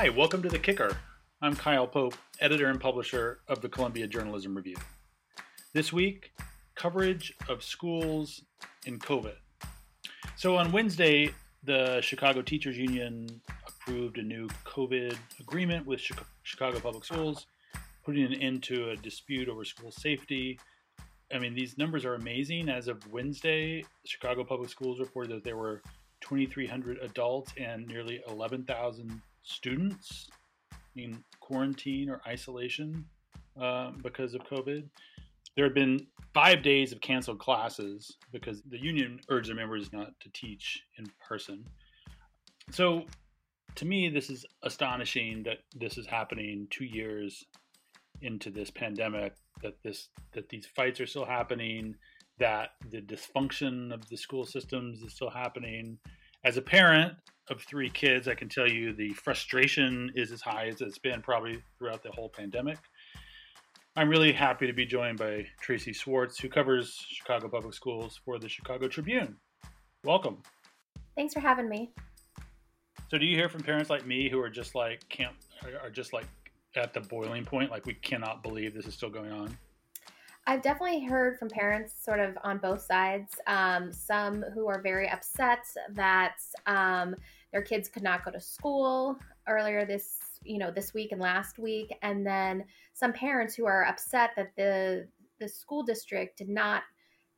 Hi, welcome to The Kicker. I'm Kyle Pope, editor and publisher of the Columbia Journalism Review. This week, coverage of schools in COVID. So on Wednesday, the Chicago Teachers Union approved a new COVID agreement with Chicago Public Schools, putting an end to a dispute over school safety. I mean, these numbers are amazing. As of Wednesday, Chicago Public Schools reported that there were 2,300 adults and nearly 11,000 students in quarantine or isolation um, because of COVID. There have been five days of canceled classes because the union urged their members not to teach in person. So, to me, this is astonishing that this is happening two years into this pandemic. That this that these fights are still happening. That the dysfunction of the school systems is still happening. As a parent, of three kids, I can tell you the frustration is as high as it's been probably throughout the whole pandemic. I'm really happy to be joined by Tracy Swartz, who covers Chicago Public Schools for the Chicago Tribune. Welcome. Thanks for having me. So, do you hear from parents like me who are just like can't are just like at the boiling point, like we cannot believe this is still going on? I've definitely heard from parents sort of on both sides. Um, some who are very upset that um, their kids could not go to school earlier this you know this week and last week. And then some parents who are upset that the the school district did not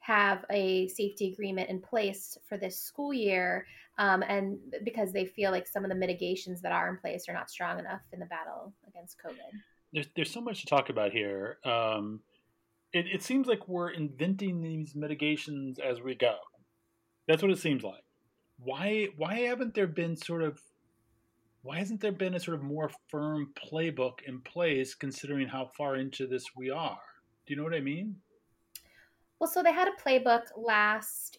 have a safety agreement in place for this school year um, and because they feel like some of the mitigations that are in place are not strong enough in the battle against covid. There's, there's so much to talk about here. Um, it, it seems like we're inventing these mitigations as we go. That's what it seems like why why haven't there been sort of why hasn't there been a sort of more firm playbook in place considering how far into this we are? Do you know what I mean? Well, so they had a playbook last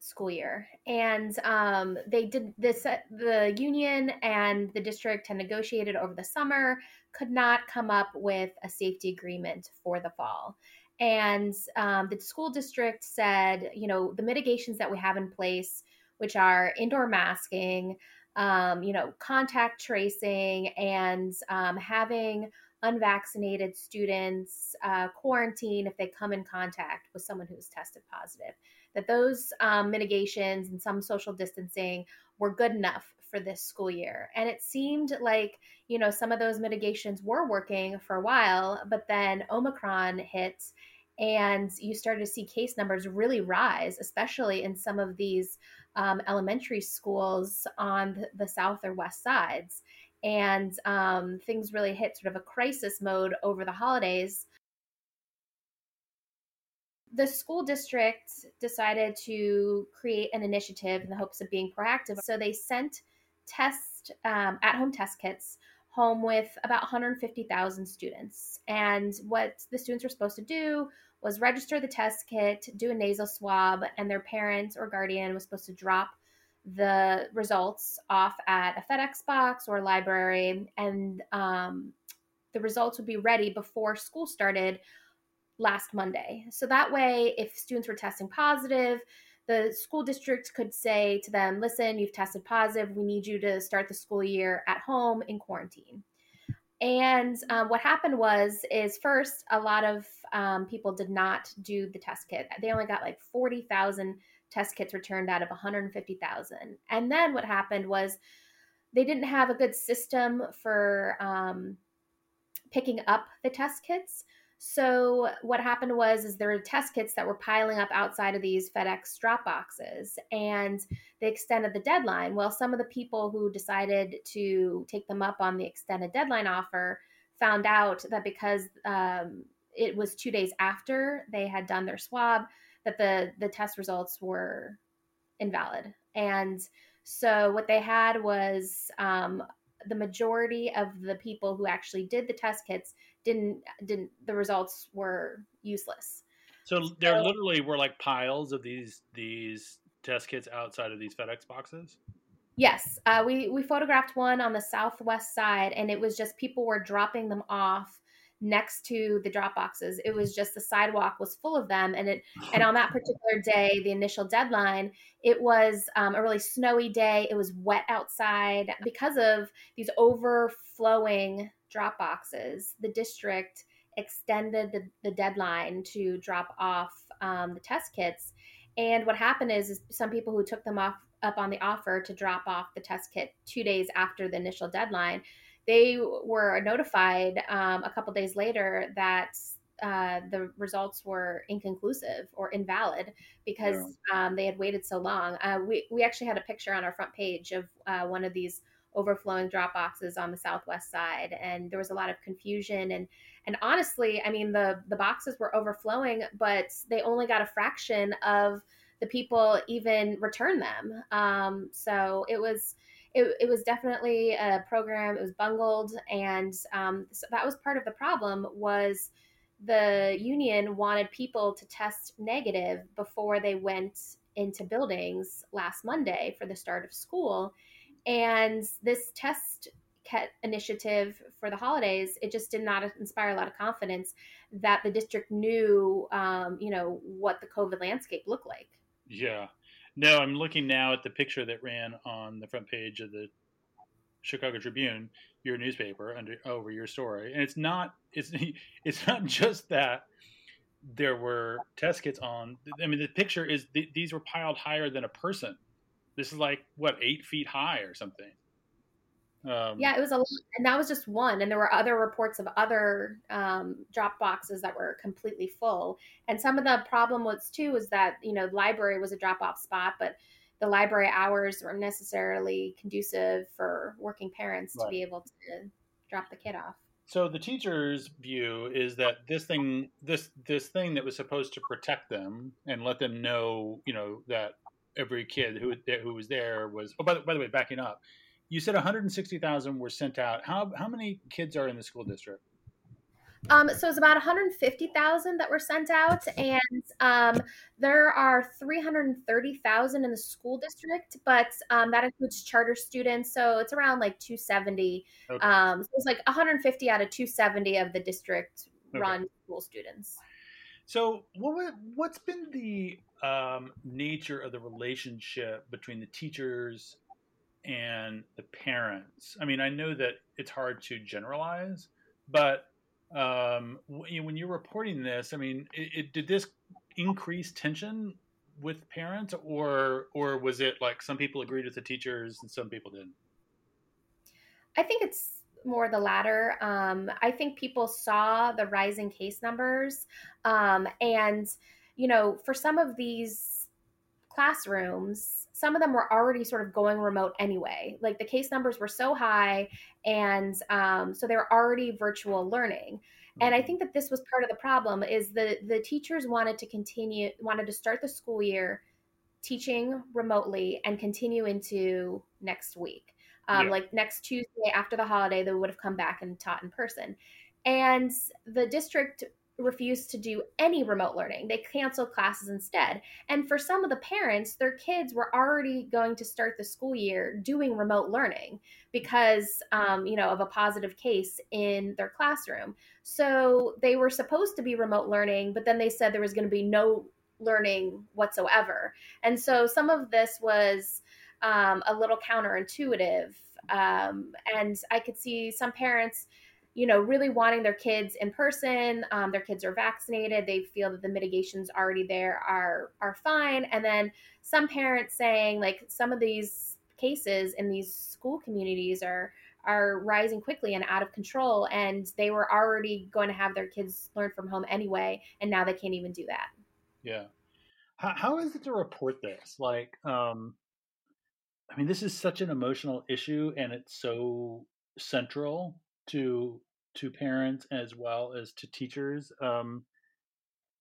school year, and um, they did this. The union and the district had negotiated over the summer, could not come up with a safety agreement for the fall. And um, the school district said, you know, the mitigations that we have in place which are indoor masking, um, you know, contact tracing, and um, having unvaccinated students uh, quarantine if they come in contact with someone who's tested positive. That those um, mitigations and some social distancing were good enough for this school year. And it seemed like, you know, some of those mitigations were working for a while, but then Omicron hit and you started to see case numbers really rise, especially in some of these um, elementary schools on the south or west sides. And um, things really hit sort of a crisis mode over the holidays. The school district decided to create an initiative in the hopes of being proactive. So they sent test um, at home test kits home with about 150,000 students. And what the students were supposed to do was register the test kit, do a nasal swab, and their parent or guardian was supposed to drop the results off at a FedEx box or library, and um, the results would be ready before school started last Monday. So that way, if students were testing positive, the school district could say to them, listen, you've tested positive. We need you to start the school year at home in quarantine. And um, what happened was, is first, a lot of um, people did not do the test kit. They only got like 40,000 test kits returned out of 150,000. And then what happened was they didn't have a good system for um, picking up the test kits. So what happened was is there were test kits that were piling up outside of these FedEx drop boxes and they extended the deadline. Well, some of the people who decided to take them up on the extended deadline offer found out that because um, it was two days after they had done their swab that the the test results were invalid. And so what they had was um, the majority of the people who actually did the test kits didn't didn't the results were useless. So there so, literally were like piles of these these test kits outside of these FedEx boxes. Yes, uh, we we photographed one on the southwest side, and it was just people were dropping them off next to the drop boxes. It was just the sidewalk was full of them, and it and on that particular day, the initial deadline, it was um, a really snowy day. It was wet outside because of these overflowing drop boxes. The district extended the, the deadline to drop off um, the test kits. And what happened is, is some people who took them off up on the offer to drop off the test kit two days after the initial deadline they were notified um, a couple days later that uh, the results were inconclusive or invalid because yeah. um, they had waited so long. Uh, we, we actually had a picture on our front page of uh, one of these overflowing drop boxes on the southwest side, and there was a lot of confusion and and honestly, I mean the the boxes were overflowing, but they only got a fraction of the people even return them. Um, so it was it, it was definitely a program. It was bungled, and um, so that was part of the problem. Was the union wanted people to test negative before they went into buildings last Monday for the start of school, and this test initiative for the holidays, it just did not inspire a lot of confidence that the district knew, um, you know, what the COVID landscape looked like. Yeah, no, I'm looking now at the picture that ran on the front page of the Chicago Tribune, your newspaper, under over your story, and it's not it's it's not just that there were test kits on. I mean, the picture is th- these were piled higher than a person. This is like what eight feet high or something. Um, yeah, it was a lot, and that was just one. And there were other reports of other um, drop boxes that were completely full. And some of the problem was too was that you know the library was a drop off spot, but the library hours weren't necessarily conducive for working parents right. to be able to drop the kid off. So the teacher's view is that this thing, this this thing that was supposed to protect them and let them know, you know, that every kid who who was there was. Oh, by the, by the way, backing up, you said 160,000 were sent out. How how many kids are in the school district? Um, so it's about 150,000 that were sent out, and um, there are 330,000 in the school district, but um, that includes charter students, so it's around like 270. Okay. Um, so it's like 150 out of 270 of the district run okay. school students. So, what what's been the um, nature of the relationship between the teachers and the parents. I mean, I know that it's hard to generalize, but um, when you're reporting this, I mean, it, it, did this increase tension with parents, or or was it like some people agreed with the teachers and some people didn't? I think it's more the latter. Um, I think people saw the rising case numbers, um, and you know, for some of these classrooms, some of them were already sort of going remote anyway. Like the case numbers were so high, and um, so they were already virtual learning. And I mm-hmm. think that this was part of the problem is the the teachers wanted to continue wanted to start the school year teaching remotely and continue into next week. Um, yeah. Like next Tuesday after the holiday, they would have come back and taught in person. And the district refused to do any remote learning. They canceled classes instead. And for some of the parents, their kids were already going to start the school year doing remote learning because, um, you know, of a positive case in their classroom. So they were supposed to be remote learning, but then they said there was going to be no learning whatsoever. And so some of this was um, a little counterintuitive. Um, and I could see some parents you know, really wanting their kids in person. Um, their kids are vaccinated. They feel that the mitigations already there are are fine. And then some parents saying like some of these cases in these school communities are are rising quickly and out of control and they were already going to have their kids learn from home anyway and now they can't even do that yeah how, how is it to report this like um i mean this is such an emotional issue and it's so central to to parents as well as to teachers. Um,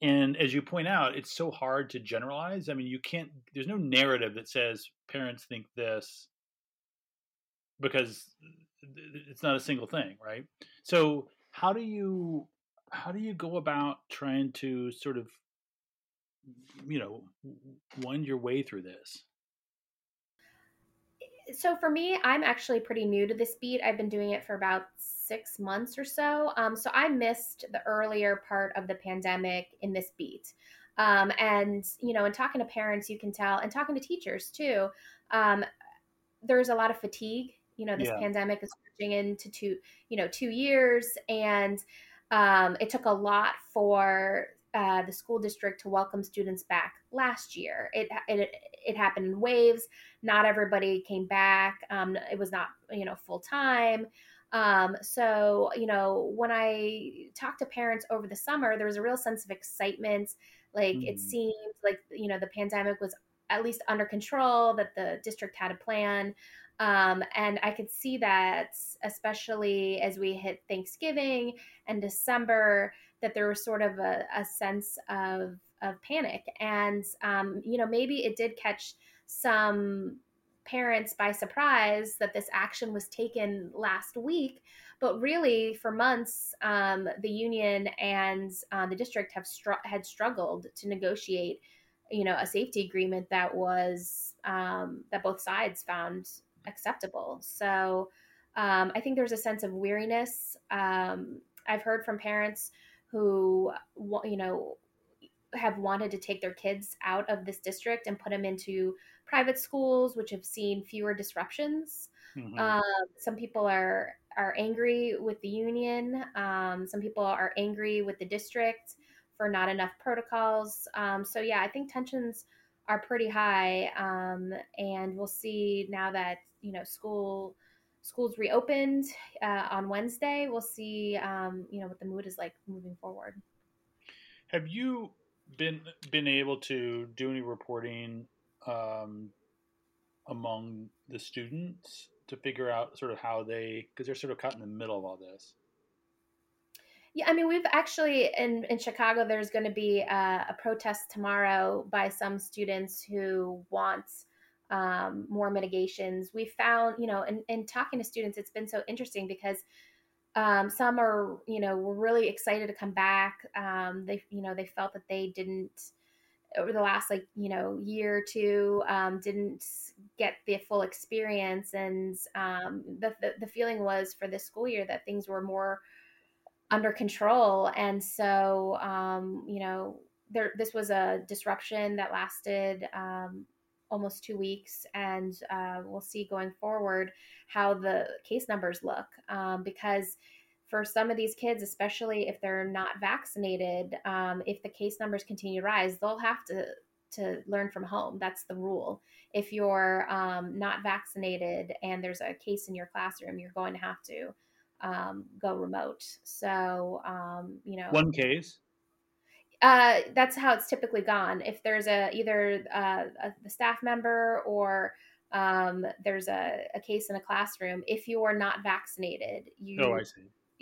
and as you point out, it's so hard to generalize. I mean, you can't. There's no narrative that says parents think this because it's not a single thing, right? So how do you how do you go about trying to sort of you know wind your way through this? So for me, I'm actually pretty new to this beat. I've been doing it for about six months or so. Um, so I missed the earlier part of the pandemic in this beat. Um, and, you know, in talking to parents, you can tell, and talking to teachers too, um, there's a lot of fatigue. You know, this yeah. pandemic is pushing into two, you know, two years. And um, it took a lot for uh, the school district to welcome students back last year. It, it, it happened in waves. Not everybody came back. Um, it was not, you know, full time. Um, so, you know, when I talked to parents over the summer, there was a real sense of excitement. Like mm. it seemed like, you know, the pandemic was at least under control, that the district had a plan. Um, and I could see that, especially as we hit Thanksgiving and December, that there was sort of a, a sense of, of panic. And, um, you know, maybe it did catch some parents by surprise that this action was taken last week. But really, for months, um, the union and uh, the district have str- had struggled to negotiate, you know, a safety agreement that was um, that both sides found acceptable. So um, I think there's a sense of weariness. Um, I've heard from parents who, you know, have wanted to take their kids out of this district and put them into private schools, which have seen fewer disruptions. Mm-hmm. Um, some people are are angry with the union. Um, some people are angry with the district for not enough protocols. Um, so yeah, I think tensions are pretty high, um, and we'll see now that you know school schools reopened uh, on Wednesday. We'll see, um, you know, what the mood is like moving forward. Have you been been able to do any reporting um, among the students to figure out sort of how they because they're sort of caught in the middle of all this? Yeah, I mean, we've actually in in Chicago. There's going to be a, a protest tomorrow by some students who want um, more mitigations. We found, you know, in, in talking to students, it's been so interesting because um, some are, you know, were really excited to come back. Um, they, you know, they felt that they didn't over the last like you know year or two um, didn't get the full experience and um, the, the, the feeling was for this school year that things were more under control and so um, you know there this was a disruption that lasted um, almost two weeks, and uh, we'll see going forward how the case numbers look. Um, because for some of these kids, especially if they're not vaccinated, um, if the case numbers continue to rise, they'll have to to learn from home. That's the rule. If you're um, not vaccinated and there's a case in your classroom, you're going to have to um, go remote. So, um, you know, one case. Uh, that's how it's typically gone. If there's a either uh, a, the staff member or um, there's a, a, case in a classroom, if you are not vaccinated, you oh,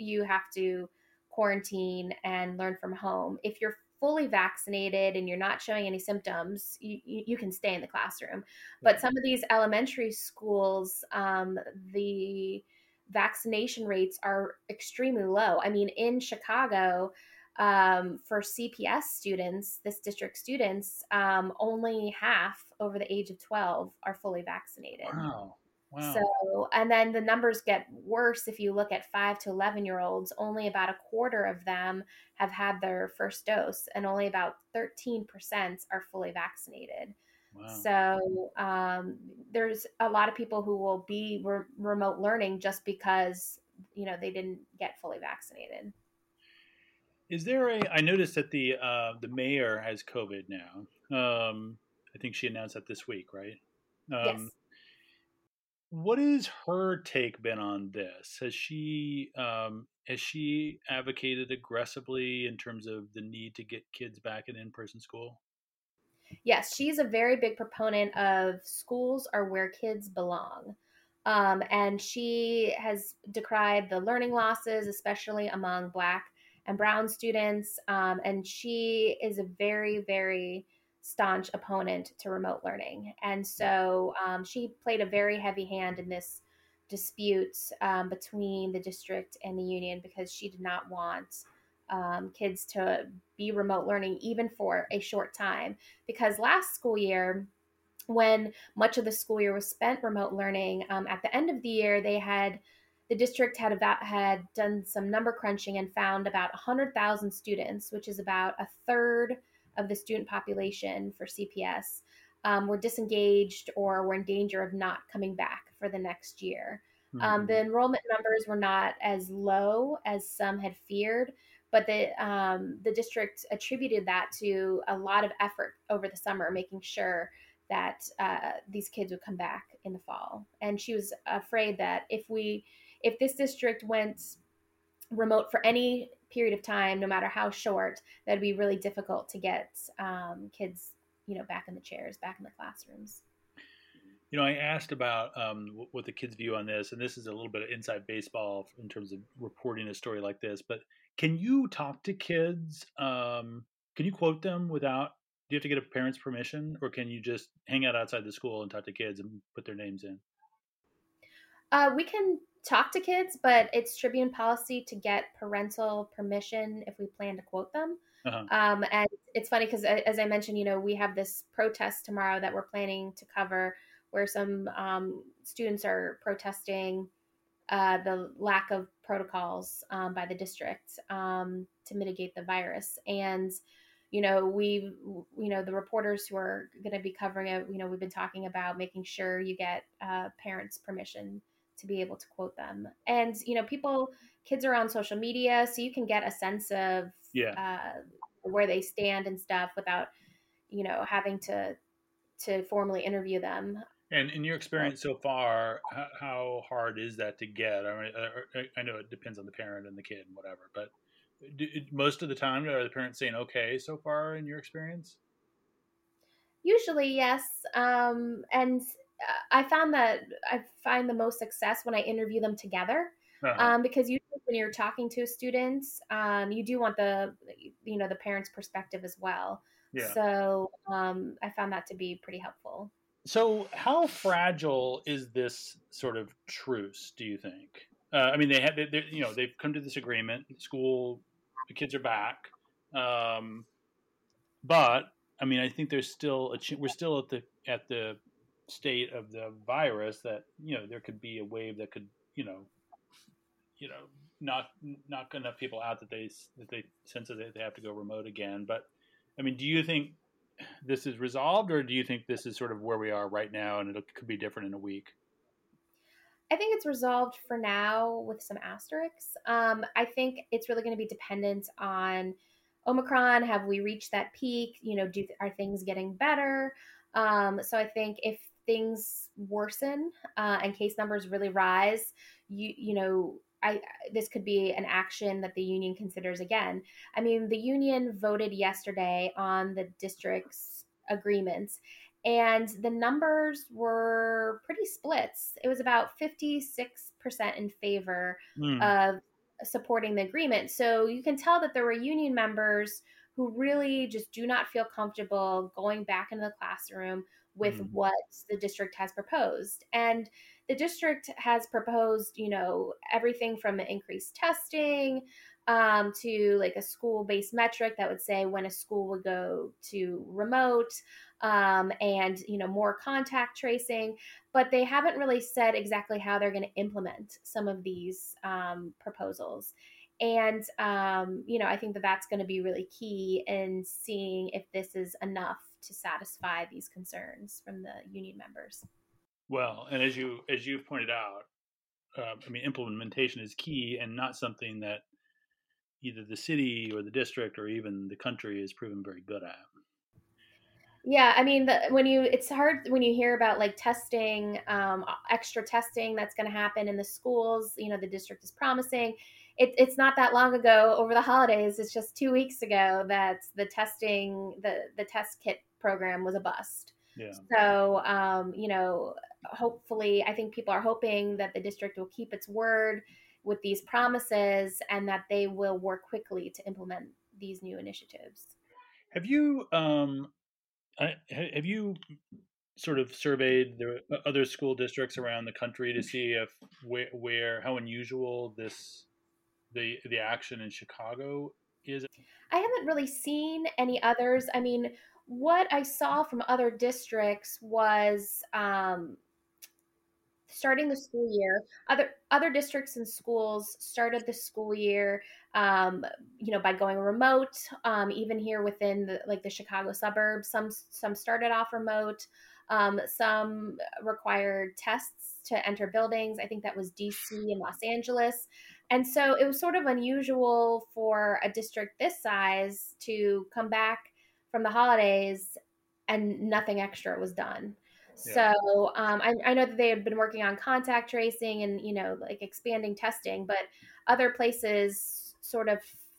you have to quarantine and learn from home. If you're fully vaccinated and you're not showing any symptoms, you, you, can stay in the classroom. But some of these elementary schools, um, the vaccination rates are extremely low. I mean, in Chicago, um, for CPS students, this district students, um, only half over the age of 12 are fully vaccinated. Wow. Wow. So, and then the numbers get worse if you look at five to 11 year olds. Only about a quarter of them have had their first dose, and only about 13% are fully vaccinated. Wow. So, um, there's a lot of people who will be re- remote learning just because, you know, they didn't get fully vaccinated. Is there a? I noticed that the uh, the mayor has COVID now. Um, I think she announced that this week, right? Um, yes. What has her take been on this? Has she um, has she advocated aggressively in terms of the need to get kids back in in person school? Yes, she's a very big proponent of schools are where kids belong. Um, and she has decried the learning losses, especially among Black and Brown students. Um, and she is a very, very staunch opponent to remote learning. And so um, she played a very heavy hand in this dispute um, between the district and the union because she did not want um, kids to be remote learning even for a short time. Because last school year, when much of the school year was spent remote learning, um, at the end of the year, they had the district had about had done some number crunching and found about 100,000 students, which is about a third of the student population for CPS, um, were disengaged or were in danger of not coming back for the next year. Mm-hmm. Um, the enrollment numbers were not as low as some had feared, but the um, the district attributed that to a lot of effort over the summer, making sure that uh, these kids would come back in the fall. And she was afraid that if we if this district went remote for any period of time, no matter how short, that'd be really difficult to get um, kids, you know, back in the chairs, back in the classrooms. You know, I asked about um, what the kids' view on this, and this is a little bit of inside baseball in terms of reporting a story like this. But can you talk to kids? Um, can you quote them without? Do you have to get a parent's permission, or can you just hang out outside the school and talk to kids and put their names in? Uh, we can talk to kids, but it's Tribune policy to get parental permission if we plan to quote them. Uh-huh. Um, and it's funny because, as I mentioned, you know, we have this protest tomorrow that we're planning to cover where some um, students are protesting uh, the lack of protocols um, by the district um, to mitigate the virus. And, you know, we, you know, the reporters who are going to be covering it, you know, we've been talking about making sure you get uh, parents' permission to be able to quote them. And you know, people, kids are on social media, so you can get a sense of yeah. uh, where they stand and stuff without, you know, having to to formally interview them. And in your experience so far, how hard is that to get? I mean, I know it depends on the parent and the kid and whatever, but most of the time, are the parents saying okay so far in your experience? Usually, yes. Um, and I found that I find the most success when I interview them together. Uh-huh. Um, because usually when you're talking to students, um, you do want the you know the parents' perspective as well. Yeah. So um, I found that to be pretty helpful. So how fragile is this sort of truce? Do you think? Uh, I mean, they had they, you know they've come to this agreement. School, the kids are back, um, but I mean, I think there's still a ch- we're still at the at the state of the virus that you know there could be a wave that could you know you know knock knock enough people out that they that they sense that they have to go remote again. But I mean, do you think this is resolved, or do you think this is sort of where we are right now, and it could be different in a week? I think it's resolved for now with some asterisks. Um, I think it's really going to be dependent on Omicron. Have we reached that peak? You know, do are things getting better? Um, so I think if things worsen uh, and case numbers really rise, you you know I, this could be an action that the union considers again. I mean, the union voted yesterday on the district's agreements, and the numbers were pretty split. It was about 56% in favor mm. of supporting the agreement. So you can tell that there were union members who really just do not feel comfortable going back into the classroom with mm. what the district has proposed. And the district has proposed, you know, everything from increased testing um, to like a school based metric that would say when a school would go to remote um, and, you know, more contact tracing. But they haven't really said exactly how they're going to implement some of these um, proposals. And, um, you know, I think that that's going to be really key in seeing if this is enough to satisfy these concerns from the union members. Well, and as you as you have pointed out, uh, I mean, implementation is key and not something that either the city or the district or even the country is proven very good at. Yeah, I mean, the, when you it's hard when you hear about like testing, um, extra testing that's going to happen in the schools. You know, the district is promising. It, it's not that long ago over the holidays. It's just two weeks ago that the testing, the the test kit program was a bust. Yeah. So, um, you know, hopefully, I think people are hoping that the district will keep its word with these promises and that they will work quickly to implement these new initiatives. Have you um, have you sort of surveyed the other school districts around the country to see if where, where how unusual this the the action in Chicago is? I haven't really seen any others. I mean, what I saw from other districts was um, starting the school year. Other other districts and schools started the school year, um, you know, by going remote. Um, even here within the, like the Chicago suburbs, some some started off remote. Um, some required tests to enter buildings. I think that was DC and Los Angeles. And so it was sort of unusual for a district this size to come back from the holidays and nothing extra was done. Yeah. So um, I, I, know that they had been working on contact tracing and you know like expanding testing, but other places sort of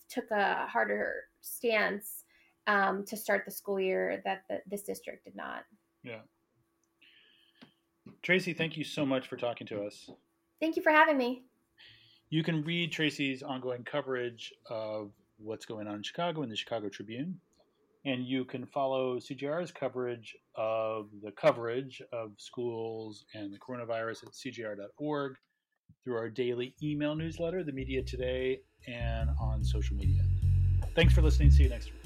took a harder stance um, to start the school year that the, this district did not. Yeah. Tracy, thank you so much for talking to us. Thank you for having me. You can read Tracy's ongoing coverage of what's going on in Chicago in the Chicago Tribune. And you can follow CJR's coverage of the coverage of schools and the coronavirus at cjr.org through our daily email newsletter, The Media Today, and on social media. Thanks for listening. See you next week.